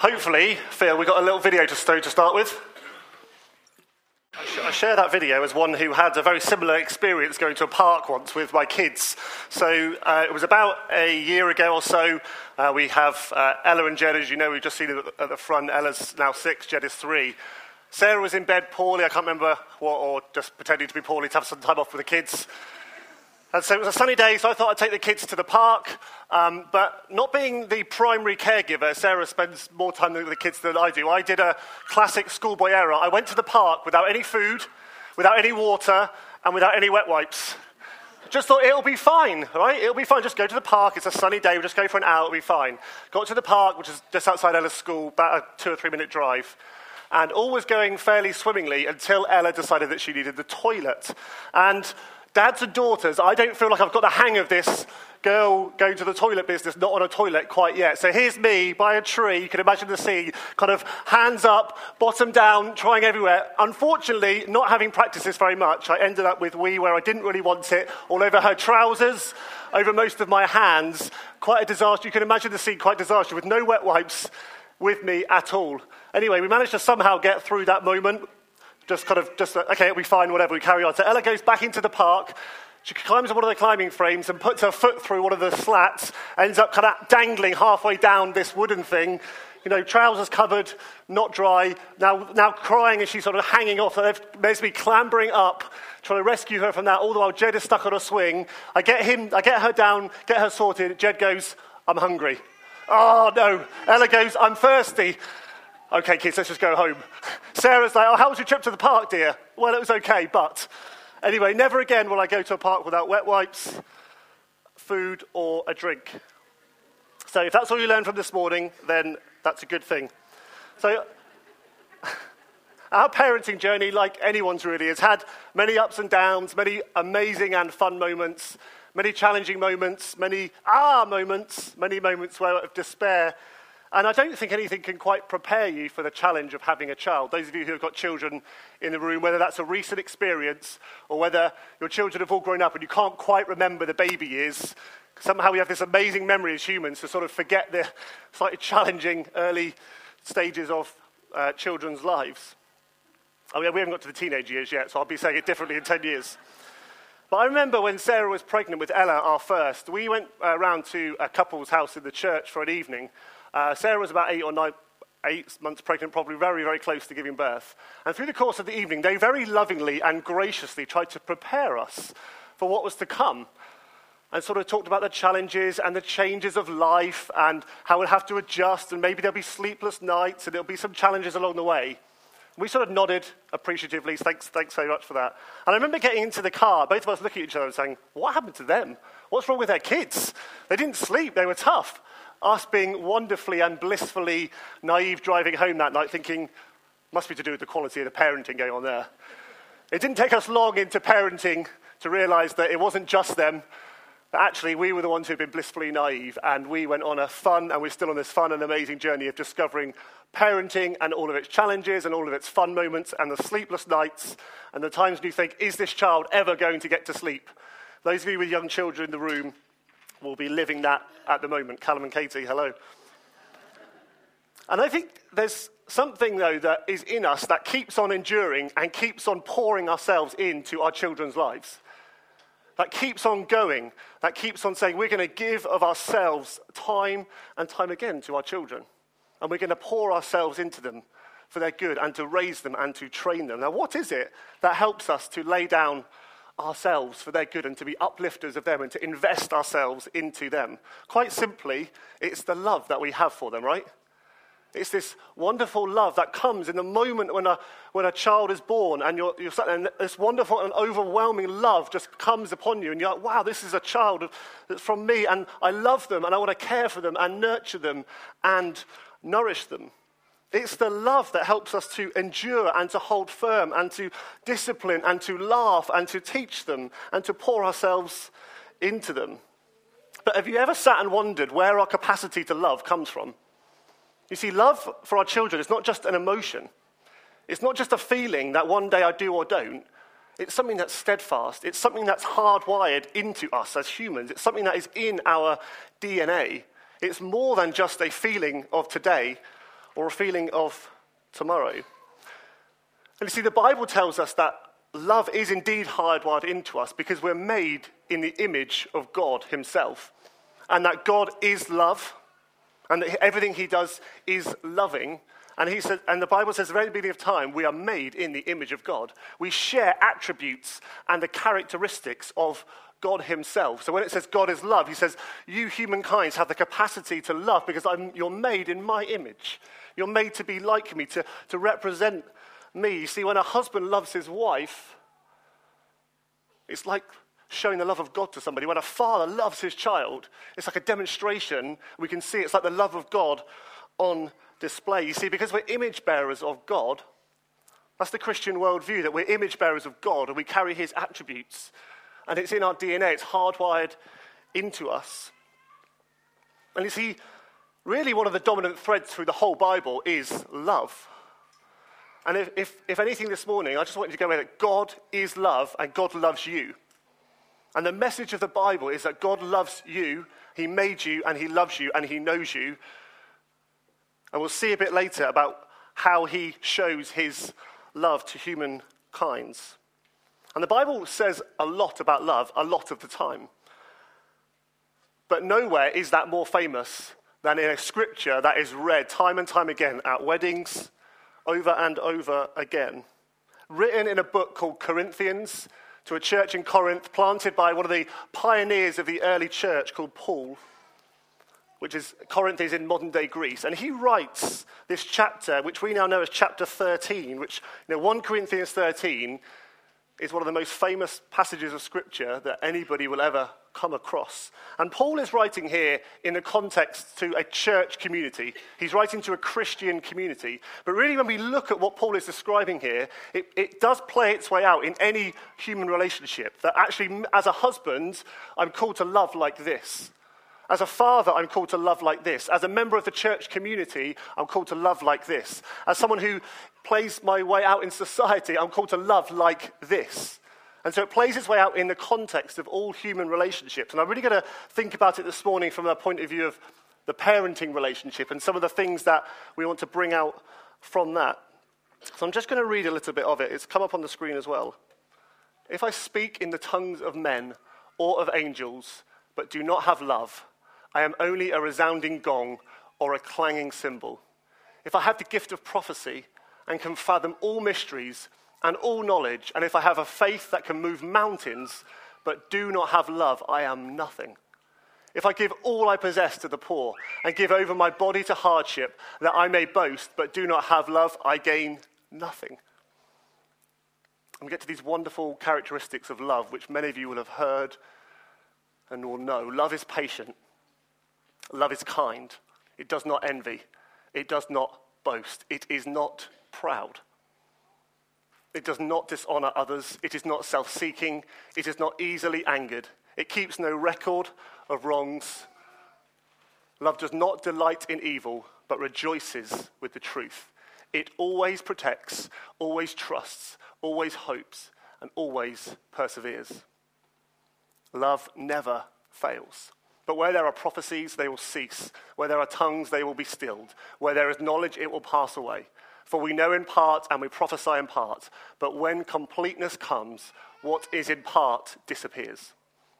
Hopefully, Phil, we got a little video to, st- to start with. I, sh- I share that video as one who had a very similar experience going to a park once with my kids. So uh, it was about a year ago or so. Uh, we have uh, Ella and Jed, as you know, we've just seen at the front. Ella's now six, Jed is three. Sarah was in bed poorly, I can't remember what, or just pretending to be poorly to have some time off with the kids. And so it was a sunny day, so I thought I'd take the kids to the park. Um, but not being the primary caregiver, Sarah spends more time with the kids than I do. I did a classic schoolboy error. I went to the park without any food, without any water, and without any wet wipes. Just thought it'll be fine, right? It'll be fine. Just go to the park. It's a sunny day. We'll just go for an hour. It'll be fine. Got to the park, which is just outside Ella's school, about a two or three minute drive. And all was going fairly swimmingly until Ella decided that she needed the toilet. And dads and daughters, I don't feel like I've got the hang of this girl going to the toilet business, not on a toilet quite yet. So here's me by a tree. You can imagine the scene, kind of hands up, bottom down, trying everywhere. Unfortunately, not having practiced this very much, I ended up with wee where I didn't really want it, all over her trousers, over most of my hands. Quite a disaster. You can imagine the scene quite disaster with no wet wipes with me at all. Anyway, we managed to somehow get through that moment. Just kind of, just, uh, okay, it'll be fine, whatever, we carry on. So Ella goes back into the park. She climbs on one of the climbing frames and puts her foot through one of the slats, ends up kind of dangling halfway down this wooden thing. You know, trousers covered, not dry, now, now crying as she's sort of hanging off. Uh, and they're basically clambering up, trying to rescue her from that, all the while Jed is stuck on a swing. I get, him, I get her down, get her sorted. Jed goes, I'm hungry. Oh, no. Ella goes, I'm thirsty. Okay, kids, let's just go home. Sarah's like, Oh, how was your trip to the park, dear? Well, it was okay, but. Anyway, never again will I go to a park without wet wipes, food, or a drink. So if that's all you learned from this morning, then that's a good thing. So, our parenting journey, like anyone's really, has had many ups and downs, many amazing and fun moments, many challenging moments, many ah moments, many moments where of despair and I don't think anything can quite prepare you for the challenge of having a child. Those of you who have got children in the room, whether that's a recent experience or whether your children have all grown up and you can't quite remember the baby years, somehow we have this amazing memory as humans to sort of forget the slightly challenging early stages of uh, children's lives. Oh, yeah, we haven't got to the teenage years yet, so I'll be saying it differently in 10 years. But I remember when Sarah was pregnant with Ella, our first, we went uh, around to a couple's house in the church for an evening. Uh, Sarah was about eight or nine, eight months pregnant, probably very, very close to giving birth. And through the course of the evening, they very lovingly and graciously tried to prepare us for what was to come. And sort of talked about the challenges and the changes of life and how we'll have to adjust, and maybe there'll be sleepless nights and there'll be some challenges along the way. We sort of nodded appreciatively, thanks, thanks very much for that. And I remember getting into the car, both of us looking at each other and saying, What happened to them? What's wrong with their kids? They didn't sleep, they were tough us being wonderfully and blissfully naive driving home that night, thinking, must be to do with the quality of the parenting going on there. It didn't take us long into parenting to realize that it wasn't just them, but actually we were the ones who'd been blissfully naive, and we went on a fun, and we're still on this fun and amazing journey of discovering parenting and all of its challenges and all of its fun moments and the sleepless nights and the times when you think, is this child ever going to get to sleep? Those of you with young children in the room, will be living that at the moment. Callum and Katie, hello. And I think there's something, though, that is in us that keeps on enduring and keeps on pouring ourselves into our children's lives. That keeps on going, that keeps on saying, we're going to give of ourselves time and time again to our children. And we're going to pour ourselves into them for their good and to raise them and to train them. Now, what is it that helps us to lay down ourselves for their good and to be uplifters of them and to invest ourselves into them. Quite simply, it's the love that we have for them, right? It's this wonderful love that comes in the moment when a, when a child is born, and, you're, you're, and this wonderful and overwhelming love just comes upon you, and you're like, wow, this is a child that's from me, and I love them, and I want to care for them, and nurture them, and nourish them. It's the love that helps us to endure and to hold firm and to discipline and to laugh and to teach them and to pour ourselves into them. But have you ever sat and wondered where our capacity to love comes from? You see, love for our children is not just an emotion, it's not just a feeling that one day I do or don't. It's something that's steadfast. It's something that's hardwired into us as humans. It's something that is in our DNA. It's more than just a feeling of today or a feeling of tomorrow. And you see, the Bible tells us that love is indeed hardwired into us because we're made in the image of God Himself, and that God is love, and that everything He does is loving. And, he says, and the Bible says at the very beginning of time, we are made in the image of God. We share attributes and the characteristics of God Himself. So when it says God is love, He says, You humankind have the capacity to love because I'm, you're made in my image. You're made to be like me, to, to represent me. You see, when a husband loves his wife, it's like showing the love of God to somebody. When a father loves his child, it's like a demonstration. We can see it's like the love of God on display. You see, because we're image bearers of God, that's the Christian worldview that we're image bearers of God and we carry his attributes. And it's in our DNA, it's hardwired into us. And you see, really one of the dominant threads through the whole Bible is love. And if, if, if anything this morning, I just want you to go away that God is love and God loves you. And the message of the Bible is that God loves you, He made you, and He loves you, and He knows you. And we'll see a bit later about how He shows His love to humankind. And the Bible says a lot about love a lot of the time. But nowhere is that more famous than in a scripture that is read time and time again at weddings, over and over again. Written in a book called Corinthians to a church in Corinth, planted by one of the pioneers of the early church called Paul, which is Corinth is in modern day Greece. And he writes this chapter, which we now know as chapter 13, which, you know, 1 Corinthians 13 is one of the most famous passages of Scripture that anybody will ever come across. And Paul is writing here in the context to a church community. He's writing to a Christian community. But really, when we look at what Paul is describing here, it, it does play its way out in any human relationship. That actually, as a husband, I'm called to love like this. As a father, I'm called to love like this. As a member of the church community, I'm called to love like this. As someone who plays my way out in society, I'm called to love like this. And so it plays its way out in the context of all human relationships. And I'm really going to think about it this morning from a point of view of the parenting relationship and some of the things that we want to bring out from that. So I'm just going to read a little bit of it. It's come up on the screen as well. If I speak in the tongues of men or of angels, but do not have love, I am only a resounding gong or a clanging cymbal. If I have the gift of prophecy and can fathom all mysteries and all knowledge, and if I have a faith that can move mountains but do not have love, I am nothing. If I give all I possess to the poor and give over my body to hardship that I may boast but do not have love, I gain nothing. And we get to these wonderful characteristics of love, which many of you will have heard and will know. Love is patient. Love is kind. It does not envy. It does not boast. It is not proud. It does not dishonor others. It is not self seeking. It is not easily angered. It keeps no record of wrongs. Love does not delight in evil, but rejoices with the truth. It always protects, always trusts, always hopes, and always perseveres. Love never fails. But where there are prophecies, they will cease. Where there are tongues, they will be stilled. Where there is knowledge, it will pass away. For we know in part and we prophesy in part. But when completeness comes, what is in part disappears.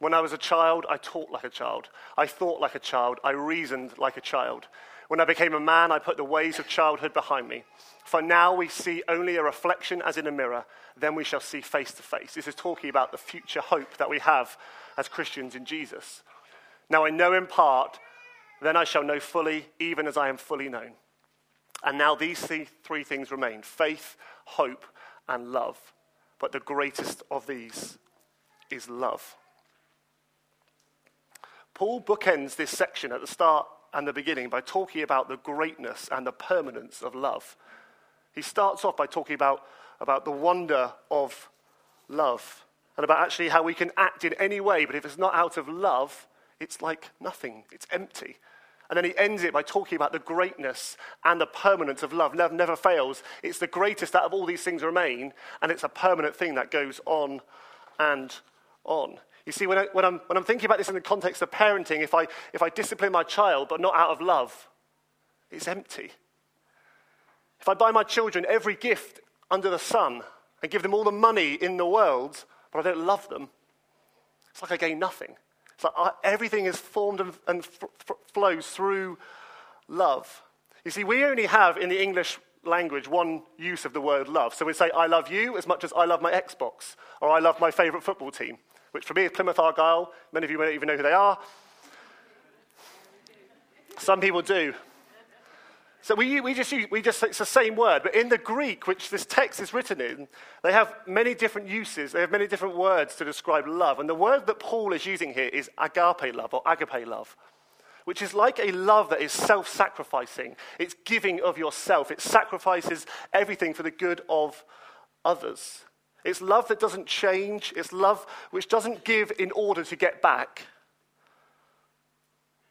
When I was a child, I talked like a child. I thought like a child. I reasoned like a child. When I became a man, I put the ways of childhood behind me. For now we see only a reflection as in a mirror, then we shall see face to face. This is talking about the future hope that we have as Christians in Jesus. Now I know in part, then I shall know fully, even as I am fully known. And now these three things remain faith, hope, and love. But the greatest of these is love. Paul bookends this section at the start and the beginning by talking about the greatness and the permanence of love. He starts off by talking about, about the wonder of love and about actually how we can act in any way, but if it's not out of love, it's like nothing, it's empty. And then he ends it by talking about the greatness and the permanence of love. Love never fails. It's the greatest out of all these things remain, and it's a permanent thing that goes on and on. You see, when, I, when, I'm, when I'm thinking about this in the context of parenting, if I, if I discipline my child but not out of love, it's empty. if I buy my children every gift under the sun and give them all the money in the world, but I don't love them, it's like I gain nothing. Like everything is formed and, and f- f- flows through love. You see, we only have in the English language one use of the word love. So we say, I love you as much as I love my Xbox, or I love my favourite football team, which for me is Plymouth Argyle. Many of you may not even know who they are. Some people do. So we, we, just use, we just, it's the same word, but in the Greek, which this text is written in, they have many different uses. They have many different words to describe love. And the word that Paul is using here is agape love or agape love, which is like a love that is self sacrificing. It's giving of yourself, it sacrifices everything for the good of others. It's love that doesn't change, it's love which doesn't give in order to get back.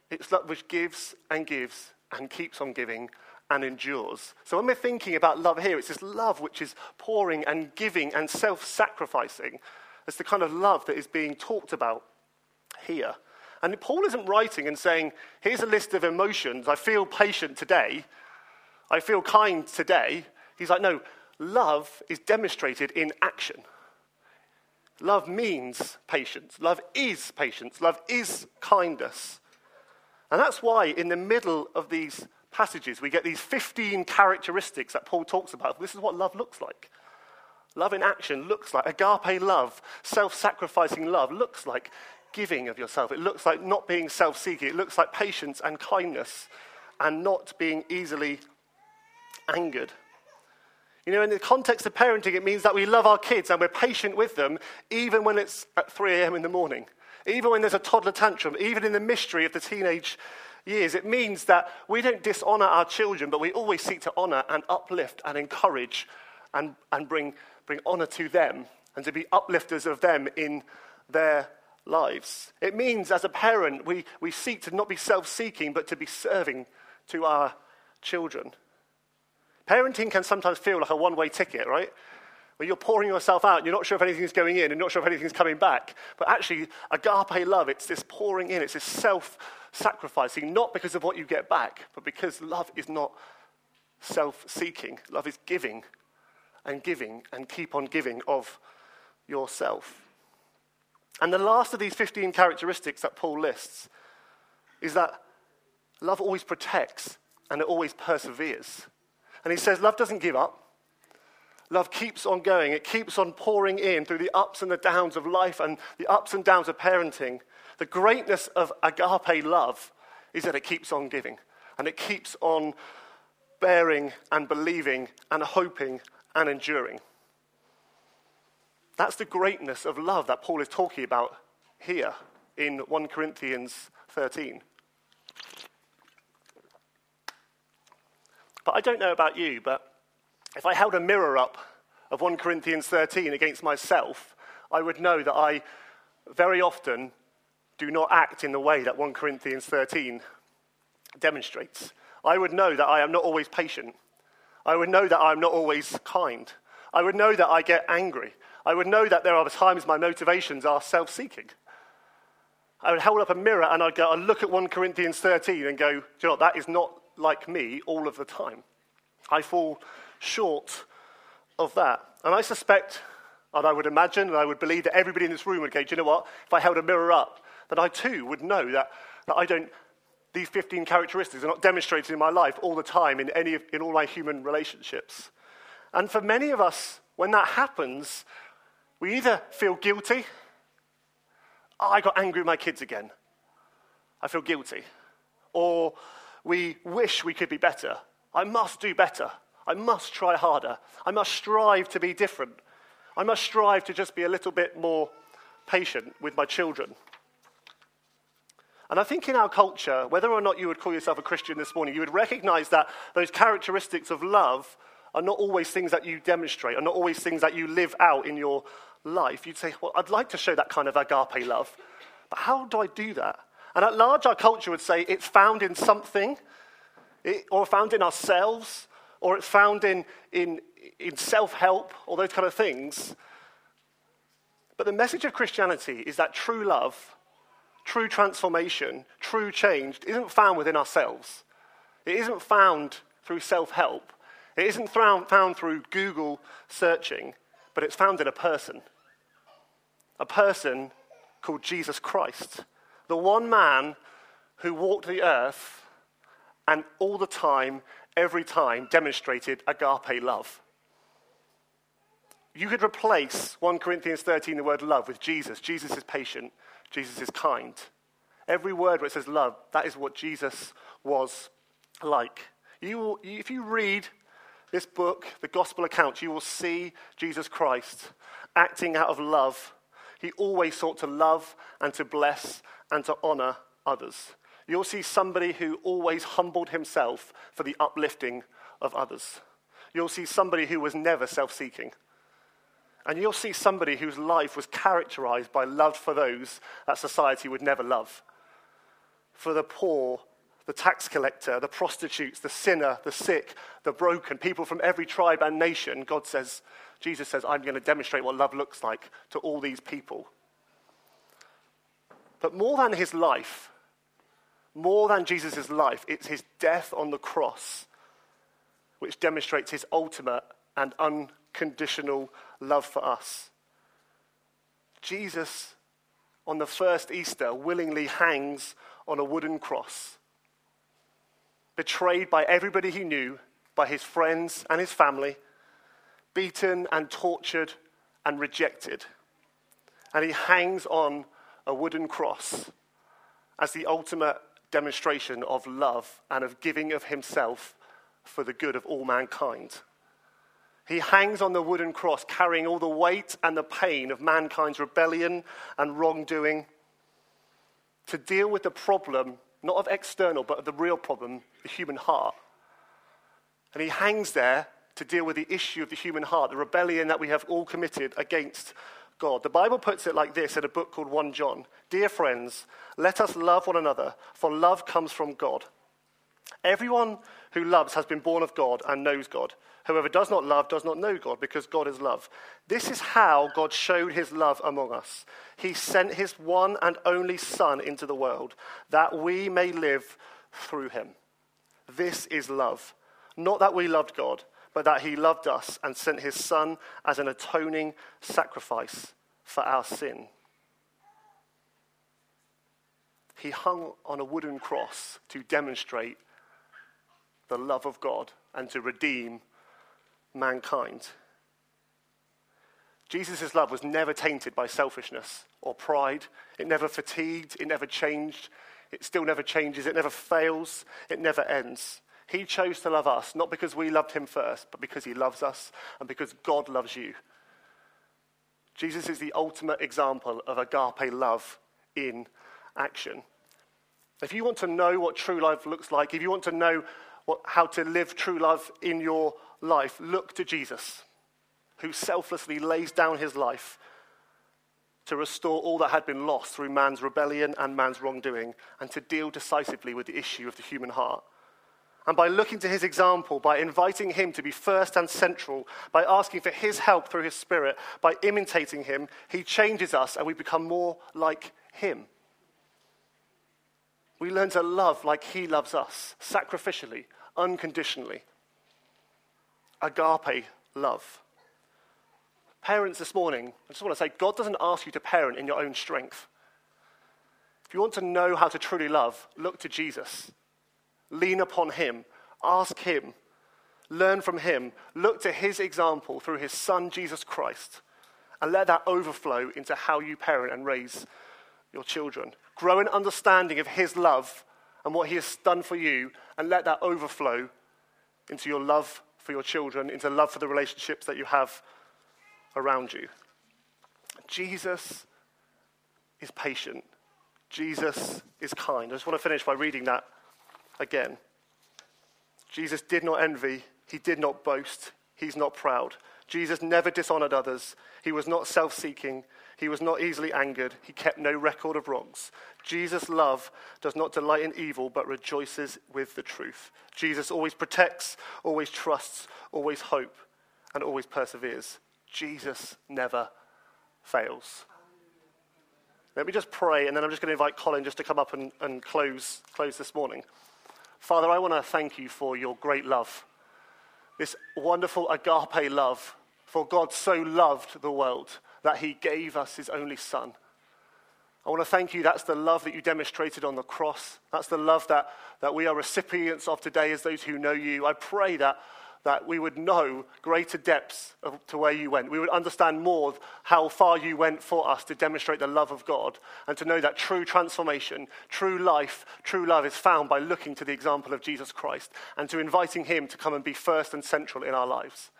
It's love which gives and gives and keeps on giving and endures. So when we're thinking about love here, it's this love which is pouring and giving and self sacrificing. It's the kind of love that is being talked about here. And Paul isn't writing and saying, here's a list of emotions. I feel patient today. I feel kind today. He's like, no, love is demonstrated in action. Love means patience. Love is patience. Love is kindness. And that's why, in the middle of these passages, we get these 15 characteristics that Paul talks about. This is what love looks like. Love in action looks like agape love, self sacrificing love, looks like giving of yourself. It looks like not being self seeking. It looks like patience and kindness and not being easily angered. You know, in the context of parenting, it means that we love our kids and we're patient with them even when it's at 3 a.m. in the morning, even when there's a toddler tantrum, even in the mystery of the teenage years. It means that we don't dishonor our children, but we always seek to honor and uplift and encourage and, and bring, bring honor to them and to be uplifters of them in their lives. It means, as a parent, we, we seek to not be self seeking, but to be serving to our children. Parenting can sometimes feel like a one way ticket, right? Where you're pouring yourself out, you're not sure if anything's going in, and not sure if anything's coming back. But actually, agape love, it's this pouring in, it's this self sacrificing, not because of what you get back, but because love is not self seeking. Love is giving and giving and keep on giving of yourself. And the last of these 15 characteristics that Paul lists is that love always protects and it always perseveres. And he says, Love doesn't give up. Love keeps on going. It keeps on pouring in through the ups and the downs of life and the ups and downs of parenting. The greatness of agape love is that it keeps on giving and it keeps on bearing and believing and hoping and enduring. That's the greatness of love that Paul is talking about here in 1 Corinthians 13. But I don't know about you, but if I held a mirror up of 1 Corinthians 13 against myself, I would know that I very often do not act in the way that 1 Corinthians 13 demonstrates. I would know that I am not always patient. I would know that I am not always kind. I would know that I get angry. I would know that there are times my motivations are self seeking. I would hold up a mirror and I'd, go, I'd look at 1 Corinthians 13 and go, do you know what, that is not like me all of the time. I fall short of that. And I suspect, and I would imagine, and I would believe that everybody in this room would go, do you know what? If I held a mirror up, that I too would know that, that I don't, these 15 characteristics are not demonstrated in my life all the time in, any, in all my human relationships. And for many of us, when that happens, we either feel guilty, oh, I got angry with my kids again. I feel guilty. Or we wish we could be better. I must do better. I must try harder. I must strive to be different. I must strive to just be a little bit more patient with my children. And I think in our culture, whether or not you would call yourself a Christian this morning, you would recognize that those characteristics of love are not always things that you demonstrate, are not always things that you live out in your life. You'd say, Well, I'd like to show that kind of agape love, but how do I do that? And at large, our culture would say it's found in something, or found in ourselves, or it's found in, in, in self help, all those kind of things. But the message of Christianity is that true love, true transformation, true change isn't found within ourselves. It isn't found through self help. It isn't found through Google searching, but it's found in a person. A person called Jesus Christ, the one man who walked the earth and all the time, every time, demonstrated agape love. You could replace 1 Corinthians 13, the word love, with Jesus. Jesus is patient, Jesus is kind. Every word where it says love, that is what Jesus was like. You will, if you read this book, the gospel accounts, you will see Jesus Christ acting out of love. He always sought to love and to bless and to honor others. You'll see somebody who always humbled himself for the uplifting of others. You'll see somebody who was never self seeking. And you'll see somebody whose life was characterized by love for those that society would never love. For the poor, the tax collector, the prostitutes, the sinner, the sick, the broken, people from every tribe and nation, God says, Jesus says, I'm going to demonstrate what love looks like to all these people. But more than his life, more than Jesus' life, it's his death on the cross which demonstrates his ultimate and unconditional love for us. Jesus, on the first Easter, willingly hangs on a wooden cross, betrayed by everybody he knew, by his friends and his family, beaten and tortured and rejected. And he hangs on a wooden cross as the ultimate demonstration of love and of giving of himself for the good of all mankind. He hangs on the wooden cross, carrying all the weight and the pain of mankind's rebellion and wrongdoing to deal with the problem, not of external, but of the real problem, the human heart. And he hangs there to deal with the issue of the human heart, the rebellion that we have all committed against God. The Bible puts it like this in a book called 1 John Dear friends, let us love one another, for love comes from God. Everyone who loves has been born of God and knows God. Whoever does not love does not know God, because God is love. This is how God showed his love among us. He sent his one and only Son into the world, that we may live through him. This is love. Not that we loved God but that he loved us and sent his Son as an atoning sacrifice for our sin. He hung on a wooden cross to demonstrate the love of God and to redeem mankind. Jesus' love was never tainted by selfishness or pride. It never fatigued. It never changed. It still never changes. It never fails. It never ends. He chose to love us, not because we loved him first, but because he loves us and because God loves you. Jesus is the ultimate example of agape love in action. If you want to know what true love looks like, if you want to know what, how to live true love in your life, look to Jesus, who selflessly lays down his life to restore all that had been lost through man's rebellion and man's wrongdoing, and to deal decisively with the issue of the human heart. And by looking to his example, by inviting him to be first and central, by asking for his help through his spirit, by imitating him, he changes us and we become more like him. We learn to love like he loves us, sacrificially, unconditionally. Agape love. Parents this morning, I just want to say God doesn't ask you to parent in your own strength. If you want to know how to truly love, look to Jesus. Lean upon him. Ask him. Learn from him. Look to his example through his son, Jesus Christ. And let that overflow into how you parent and raise your children. Grow an understanding of his love and what he has done for you, and let that overflow into your love for your children, into love for the relationships that you have around you. Jesus is patient. Jesus is kind. I just want to finish by reading that again. Jesus did not envy, he did not boast, he's not proud. Jesus never dishonored others, he was not self seeking, he was not easily angered, he kept no record of wrongs. Jesus' love does not delight in evil, but rejoices with the truth. Jesus always protects, always trusts, always hope, and always perseveres. Jesus never fails. Let me just pray, and then I'm just going to invite Colin just to come up and, and close, close this morning. Father, I want to thank you for your great love. this wonderful agape love. For God so loved the world that he gave us his only Son. I want to thank you. That's the love that you demonstrated on the cross. That's the love that, that we are recipients of today as those who know you. I pray that that we would know greater depths of, to where you went. We would understand more how far you went for us to demonstrate the love of God and to know that true transformation, true life, true love is found by looking to the example of Jesus Christ and to inviting Him to come and be first and central in our lives.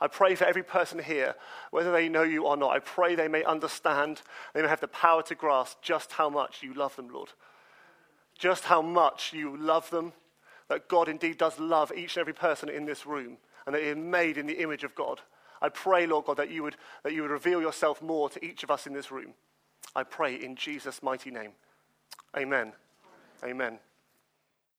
I pray for every person here, whether they know you or not, I pray they may understand, they may have the power to grasp just how much you love them, Lord. Just how much you love them that God indeed does love each and every person in this room and that he is made in the image of God. I pray, Lord God, that you, would, that you would reveal yourself more to each of us in this room. I pray in Jesus' mighty name. Amen. Amen.